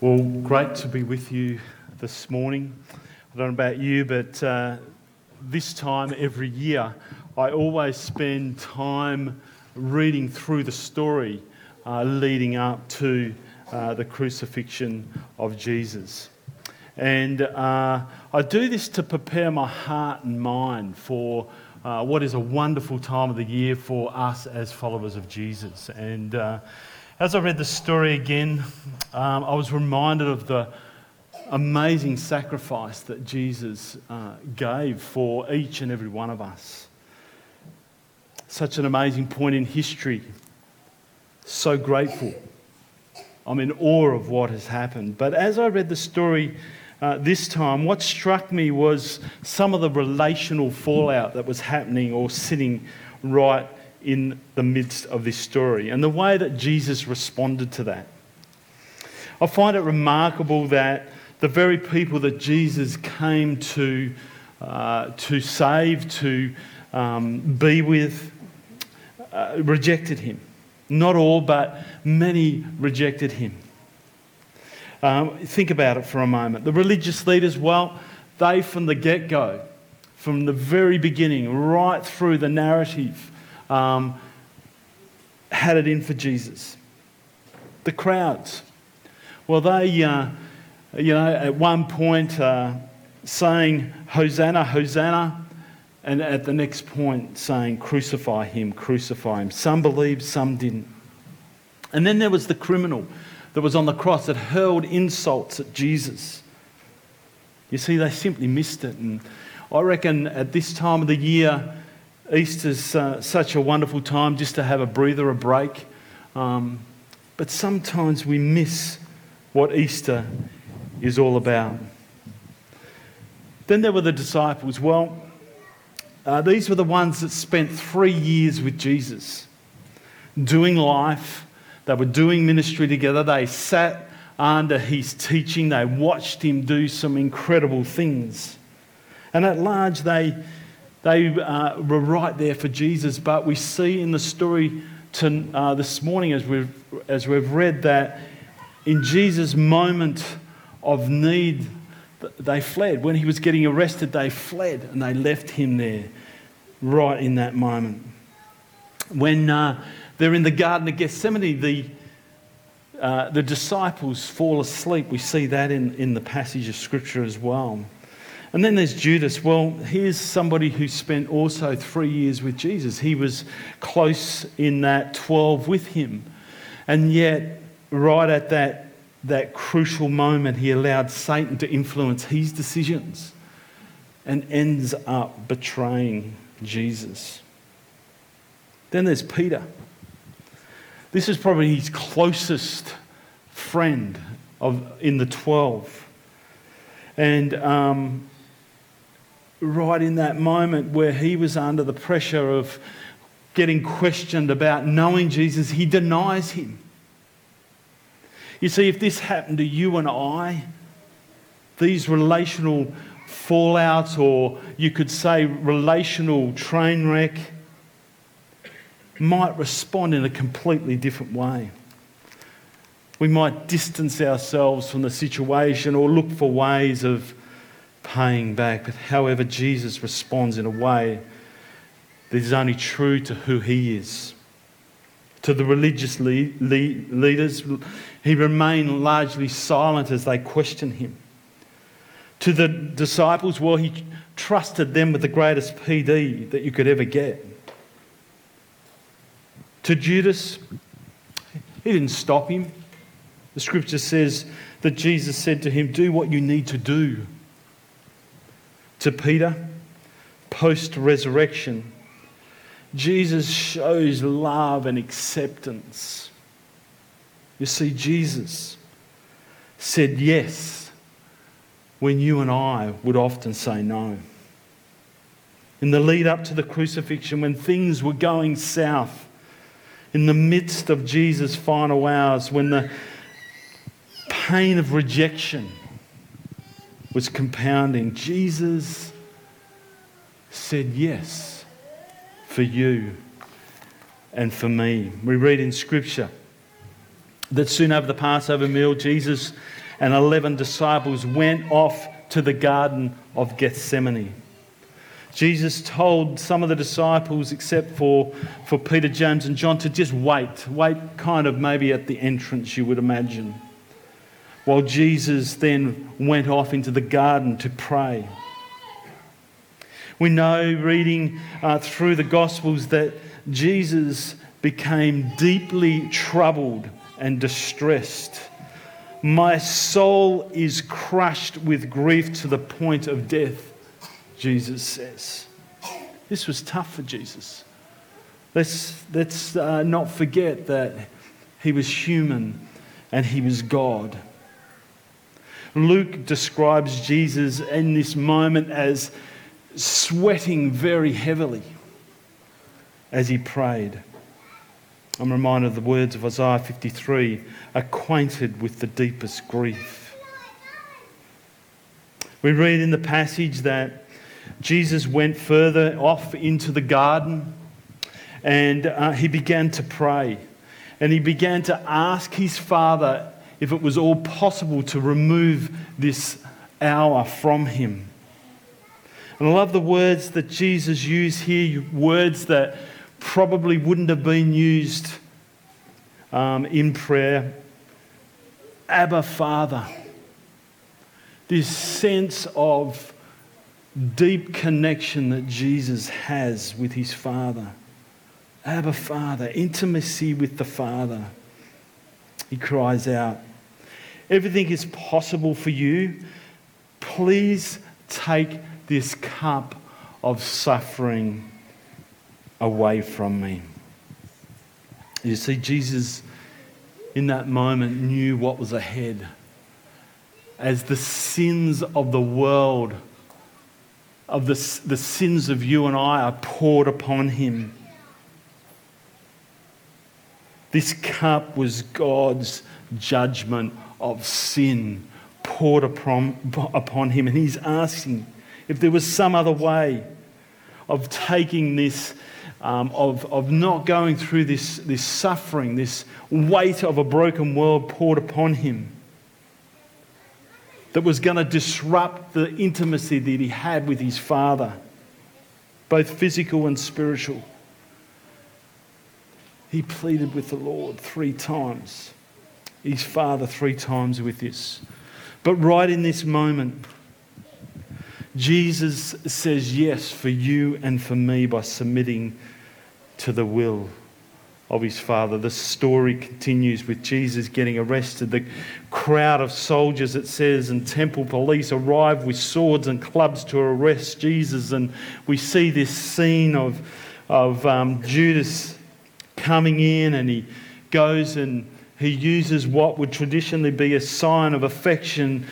Well, great to be with you this morning. I don't know about you, but uh, this time every year, I always spend time reading through the story uh, leading up to uh, the crucifixion of Jesus. And uh, I do this to prepare my heart and mind for uh, what is a wonderful time of the year for us as followers of Jesus. And uh, as I read the story again, um, I was reminded of the amazing sacrifice that Jesus uh, gave for each and every one of us. Such an amazing point in history. So grateful. I'm in awe of what has happened. But as I read the story, uh, this time, what struck me was some of the relational fallout that was happening or sitting right in the midst of this story and the way that Jesus responded to that. I find it remarkable that the very people that Jesus came to, uh, to save, to um, be with, uh, rejected him. Not all, but many rejected him. Um, think about it for a moment. The religious leaders, well, they from the get go, from the very beginning, right through the narrative, um, had it in for Jesus. The crowds, well, they, uh, you know, at one point uh, saying, Hosanna, Hosanna, and at the next point saying, Crucify him, crucify him. Some believed, some didn't. And then there was the criminal that was on the cross that hurled insults at Jesus. You see, they simply missed it. And I reckon at this time of the year, Easter's uh, such a wonderful time just to have a breather, a break. Um, but sometimes we miss what Easter is all about. Then there were the disciples. Well, uh, these were the ones that spent three years with Jesus, doing life they were doing ministry together. They sat under his teaching. They watched him do some incredible things. And at large, they, they uh, were right there for Jesus. But we see in the story to, uh, this morning, as we've, as we've read, that in Jesus' moment of need, they fled. When he was getting arrested, they fled and they left him there right in that moment. When uh, they're in the Garden of Gethsemane. The, uh, the disciples fall asleep. We see that in, in the passage of Scripture as well. And then there's Judas. Well, here's somebody who spent also three years with Jesus. He was close in that 12 with him. And yet, right at that, that crucial moment, he allowed Satan to influence his decisions and ends up betraying Jesus. Then there's Peter. This is probably his closest friend of, in the 12. And um, right in that moment where he was under the pressure of getting questioned about knowing Jesus, he denies him. You see, if this happened to you and I, these relational fallouts, or you could say relational train wreck, might respond in a completely different way. We might distance ourselves from the situation or look for ways of paying back. But however, Jesus responds in a way that is only true to who he is. To the religious le- le- leaders, he remained largely silent as they questioned him. To the disciples, well, he trusted them with the greatest PD that you could ever get. To Judas, he didn't stop him. The scripture says that Jesus said to him, Do what you need to do. To Peter, post resurrection, Jesus shows love and acceptance. You see, Jesus said yes when you and I would often say no. In the lead up to the crucifixion, when things were going south, in the midst of Jesus' final hours, when the pain of rejection was compounding, Jesus said yes for you and for me. We read in Scripture that soon after the Passover meal, Jesus and 11 disciples went off to the Garden of Gethsemane. Jesus told some of the disciples, except for, for Peter, James, and John, to just wait. Wait, kind of maybe at the entrance, you would imagine. While Jesus then went off into the garden to pray. We know, reading uh, through the Gospels, that Jesus became deeply troubled and distressed. My soul is crushed with grief to the point of death, Jesus says. This was tough for Jesus. Let's, let's uh, not forget that he was human and he was God. Luke describes Jesus in this moment as sweating very heavily as he prayed. I'm reminded of the words of Isaiah 53 acquainted with the deepest grief. We read in the passage that Jesus went further off into the garden and uh, he began to pray. And he began to ask his father if it was all possible to remove this hour from him. And I love the words that Jesus used here, words that probably wouldn't have been used um, in prayer. Abba, Father. This sense of deep connection that Jesus has with his Father. Abba, Father, intimacy with the Father. He cries out, Everything is possible for you. Please take this cup of suffering away from me. You see, Jesus in that moment knew what was ahead. As the sins of the world, of the, the sins of you and I, are poured upon him. This cup was God's judgment of sin poured upon, him. And he's asking if there was some other way of taking this, um, of, of not going through this, this suffering, this weight of a broken world poured upon him that was going to disrupt the intimacy that he had with his father, both physical and spiritual. He pleaded with the Lord three times, his father three times with this. But right in this moment, Jesus says yes for you and for me by submitting to the will of his father. The story continues with Jesus getting arrested. The crowd of soldiers, it says, and temple police arrive with swords and clubs to arrest Jesus. And we see this scene of, of um, Judas coming in and he goes and he uses what would traditionally be a sign of affection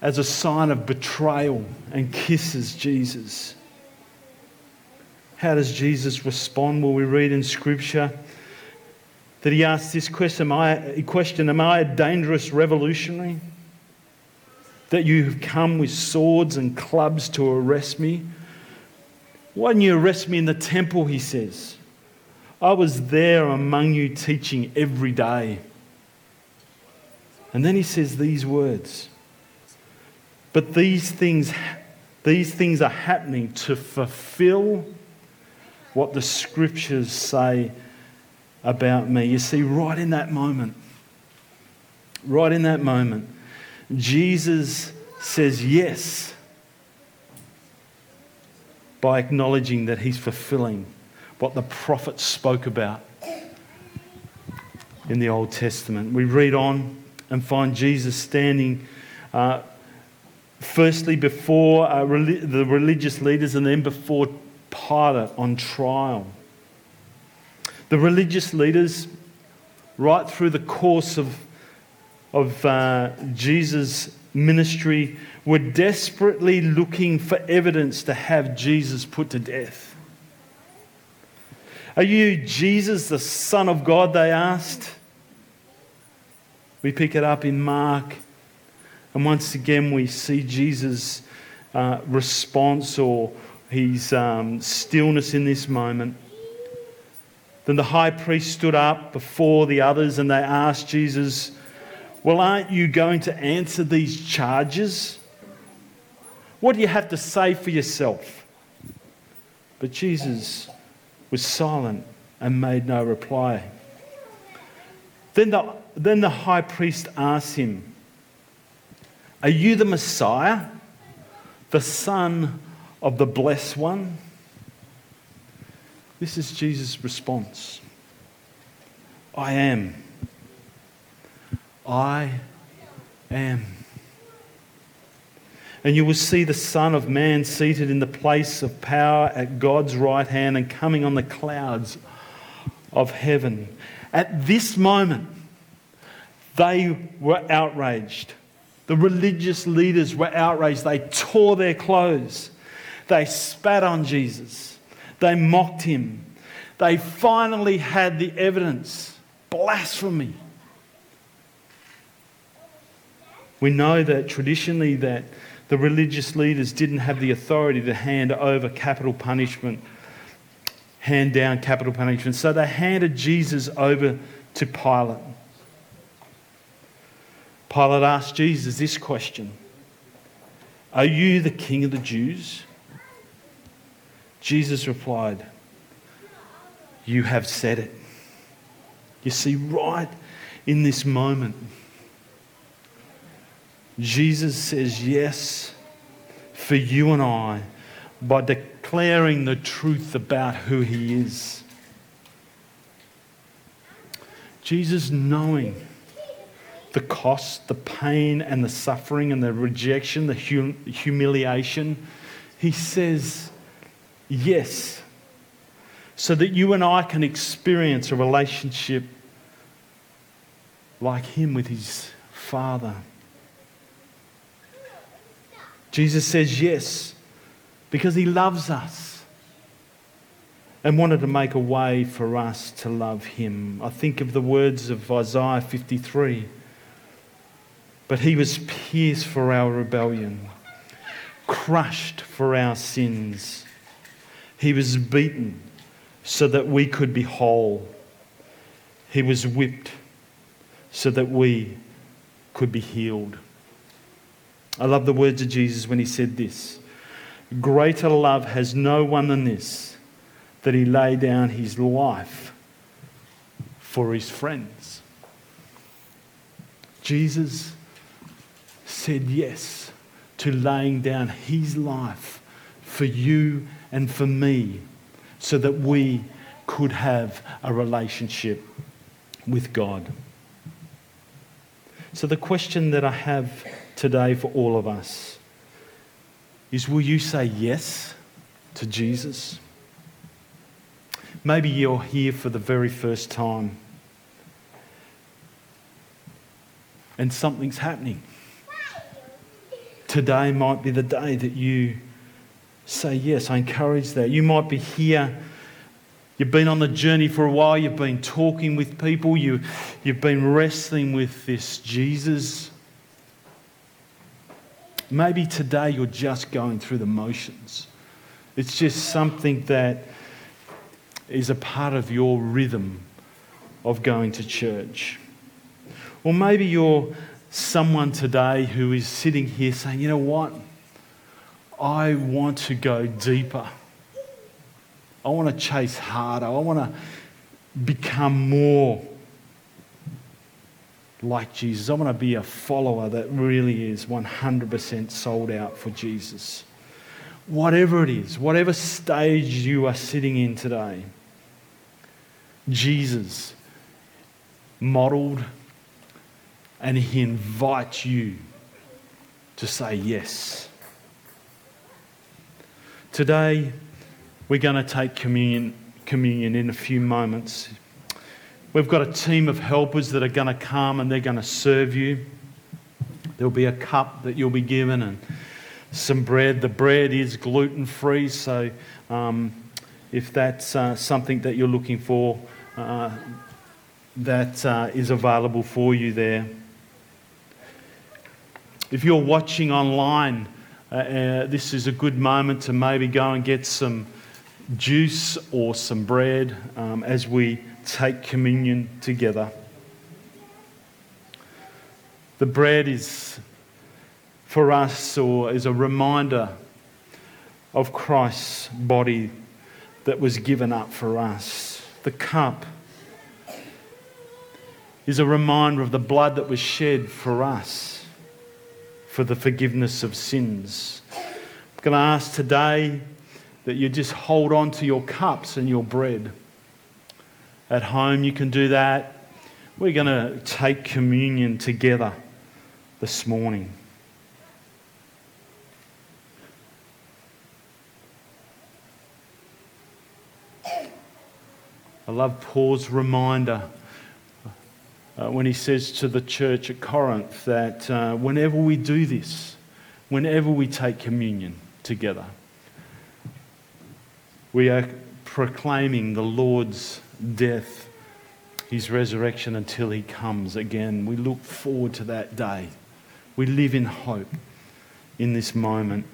as a sign of betrayal and kisses Jesus. How does Jesus respond? Well, we read in Scripture that he asks this question Am I, question, Am I a dangerous revolutionary? That you have come with swords and clubs to arrest me? Why didn't you arrest me in the temple? He says. I was there among you teaching every day. And then he says these words but these things, these things are happening to fulfill what the scriptures say about me. You see, right in that moment, right in that moment, Jesus says yes by acknowledging that he's fulfilling what the prophets spoke about in the Old Testament. We read on and find Jesus standing. Uh, firstly before uh, the religious leaders and then before Pilate on trial. The religious leaders, right through the course of, of uh, Jesus' ministry, were desperately looking for evidence to have Jesus put to death. Are you Jesus, the Son of God? They asked. We pick it up in Mark and once again, we see Jesus' uh, response or his um, stillness in this moment. Then the high priest stood up before the others and they asked Jesus, Well, aren't you going to answer these charges? What do you have to say for yourself? But Jesus was silent and made no reply. Then the, then the high priest asked him, Are you the Messiah, the Son of the Blessed One? This is Jesus' response I am. I am. And you will see the Son of Man seated in the place of power at God's right hand and coming on the clouds of heaven. At this moment, they were outraged. The religious leaders were outraged. They tore their clothes. They spat on Jesus. They mocked him. They finally had the evidence blasphemy. We know that traditionally that the religious leaders didn't have the authority to hand over capital punishment, hand down capital punishment. So they handed Jesus over to Pilate. Pilate asked Jesus this question Are you the king of the Jews? Jesus replied, You have said it. You see, right in this moment, Jesus says yes for you and I by declaring the truth about who he is. Jesus knowing the cost, the pain, and the suffering, and the rejection, the hum- humiliation. He says, Yes, so that you and I can experience a relationship like Him with His Father. Jesus says yes because He loves us and wanted to make a way for us to love Him. I think of the words of Isaiah 53 but he was pierced for our rebellion, crushed for our sins. He was beaten so that we could be whole. He was whipped so that we could be healed. I love the words of Jesus when he said this Greater love has no one than this, that he lay down his life for his friends. Jesus said yes to laying down his life for you and for me so that we could have a relationship with God. So, the question that I have today for all of us is will you say yes to Jesus? Maybe you're here for the very first time and something's happening today might be the day that you say yes. I encourage that. You might be here. You've been on the journey for a while. You've been talking with people. You, you've been wrestling with this Jesus. Maybe today you're just going through the motions. It's just something that is a part of your rhythm of going to church. Or maybe you're someone today who is sitting here saying, you know what? I want to go deeper. I want to chase harder. I want to become more like Jesus. I want to be a follower that really is 100% sold out for Jesus. Whatever it is, whatever stage you are sitting in today, Jesus modeled and He invites you to say yes. Today, we're going to take communion, communion in a few moments. We've got a team of helpers that are going to come and they're going to serve you. There'll be a cup that you'll be given and some bread. The bread is gluten free, so um, if that's uh, something that you're looking for, uh, that uh, is available for you there. If you're watching online, uh, uh, this is a good moment to maybe go and get some juice or some bread um, as we take communion together. The bread is for us, or is a reminder of Christ's body that was given up for us. The cup is a reminder of the blood that was shed for us for the forgiveness of sins. I'm going to ask today that you just hold on to your cups and your bread. At home, you can do that. We're going to take communion together this morning. I love Paul's reminder uh, when he says to the church at Corinth that uh, whenever we do this, whenever we take communion together, we are proclaiming the Lord's death, his resurrection until he comes again. We look forward to that day. We live in hope in this moment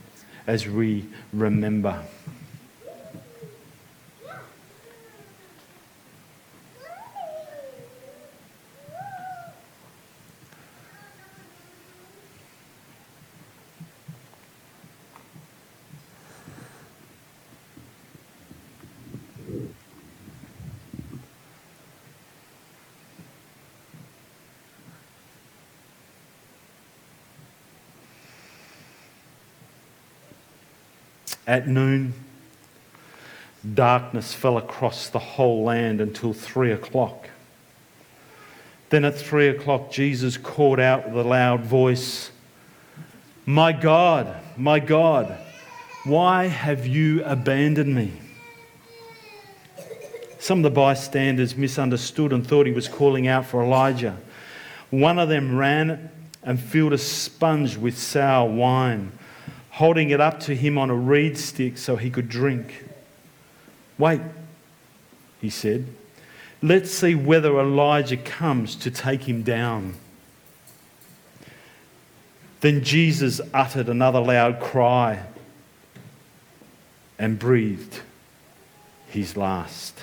as we remember. At noon, darkness fell across the whole land until three o'clock. Then at three o'clock, Jesus called out with a loud voice, My God, my God, why have you abandoned me? Some of the bystanders misunderstood and thought he was calling out for Elijah. One of them ran and filled a sponge with sour wine holding it up to him on a reed stick so he could drink. Wait, he said. Let's see whether Elijah comes to take him down. Then Jesus uttered another loud cry and breathed his last.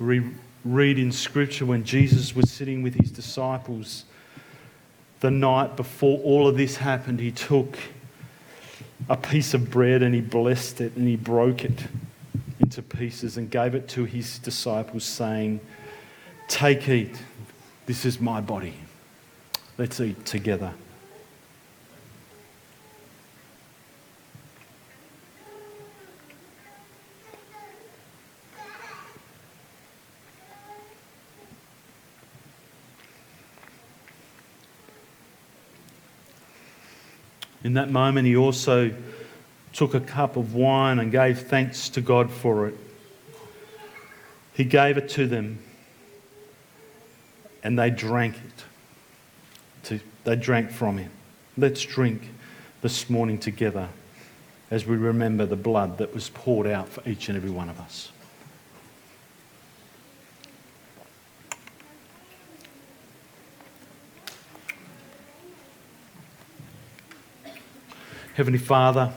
We read in Scripture when Jesus was sitting with his disciples the night before all of this happened, he took a piece of bread and he blessed it and he broke it into pieces and gave it to his disciples, saying, Take, eat, this is my body. Let's eat together. In that moment, he also took a cup of wine and gave thanks to God for it. He gave it to them, and they drank it. They drank from it. Let's drink this morning together as we remember the blood that was poured out for each and every one of us. Heavenly Father,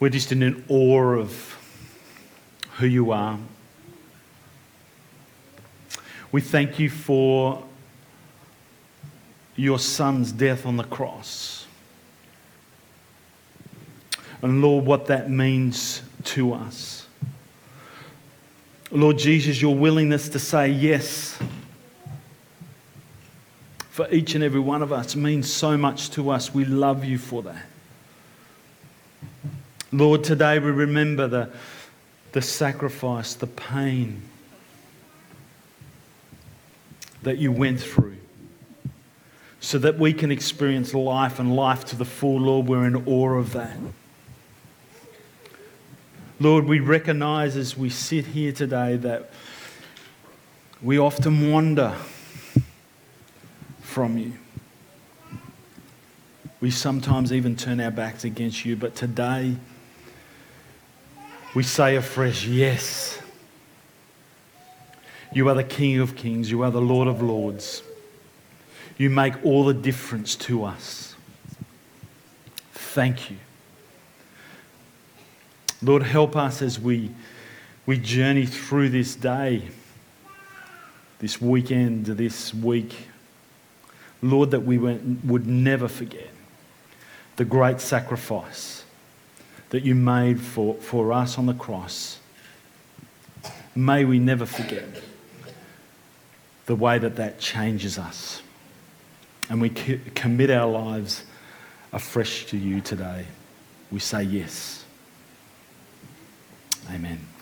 we're just in an awe of who you are. We thank you for your son's death on the cross. And Lord, what that means to us. Lord Jesus, your willingness to say yes for each and every one of us means so much to us. We love you for that. Lord, today we remember the, the sacrifice, the pain that you went through so that we can experience life and life to the full, Lord. We're in awe of that. Lord, we recognize as we sit here today that we often wonder from you. We sometimes even turn our backs against you, but today we say afresh, Yes. You are the King of Kings, you are the Lord of Lords. You make all the difference to us. Thank you. Lord, help us as we we journey through this day, this weekend, this week, Lord, that we would never forget the great sacrifice that you made for, for us on the cross. May we never forget the way that that changes us. And we commit our lives afresh to you today. We say yes. Amen.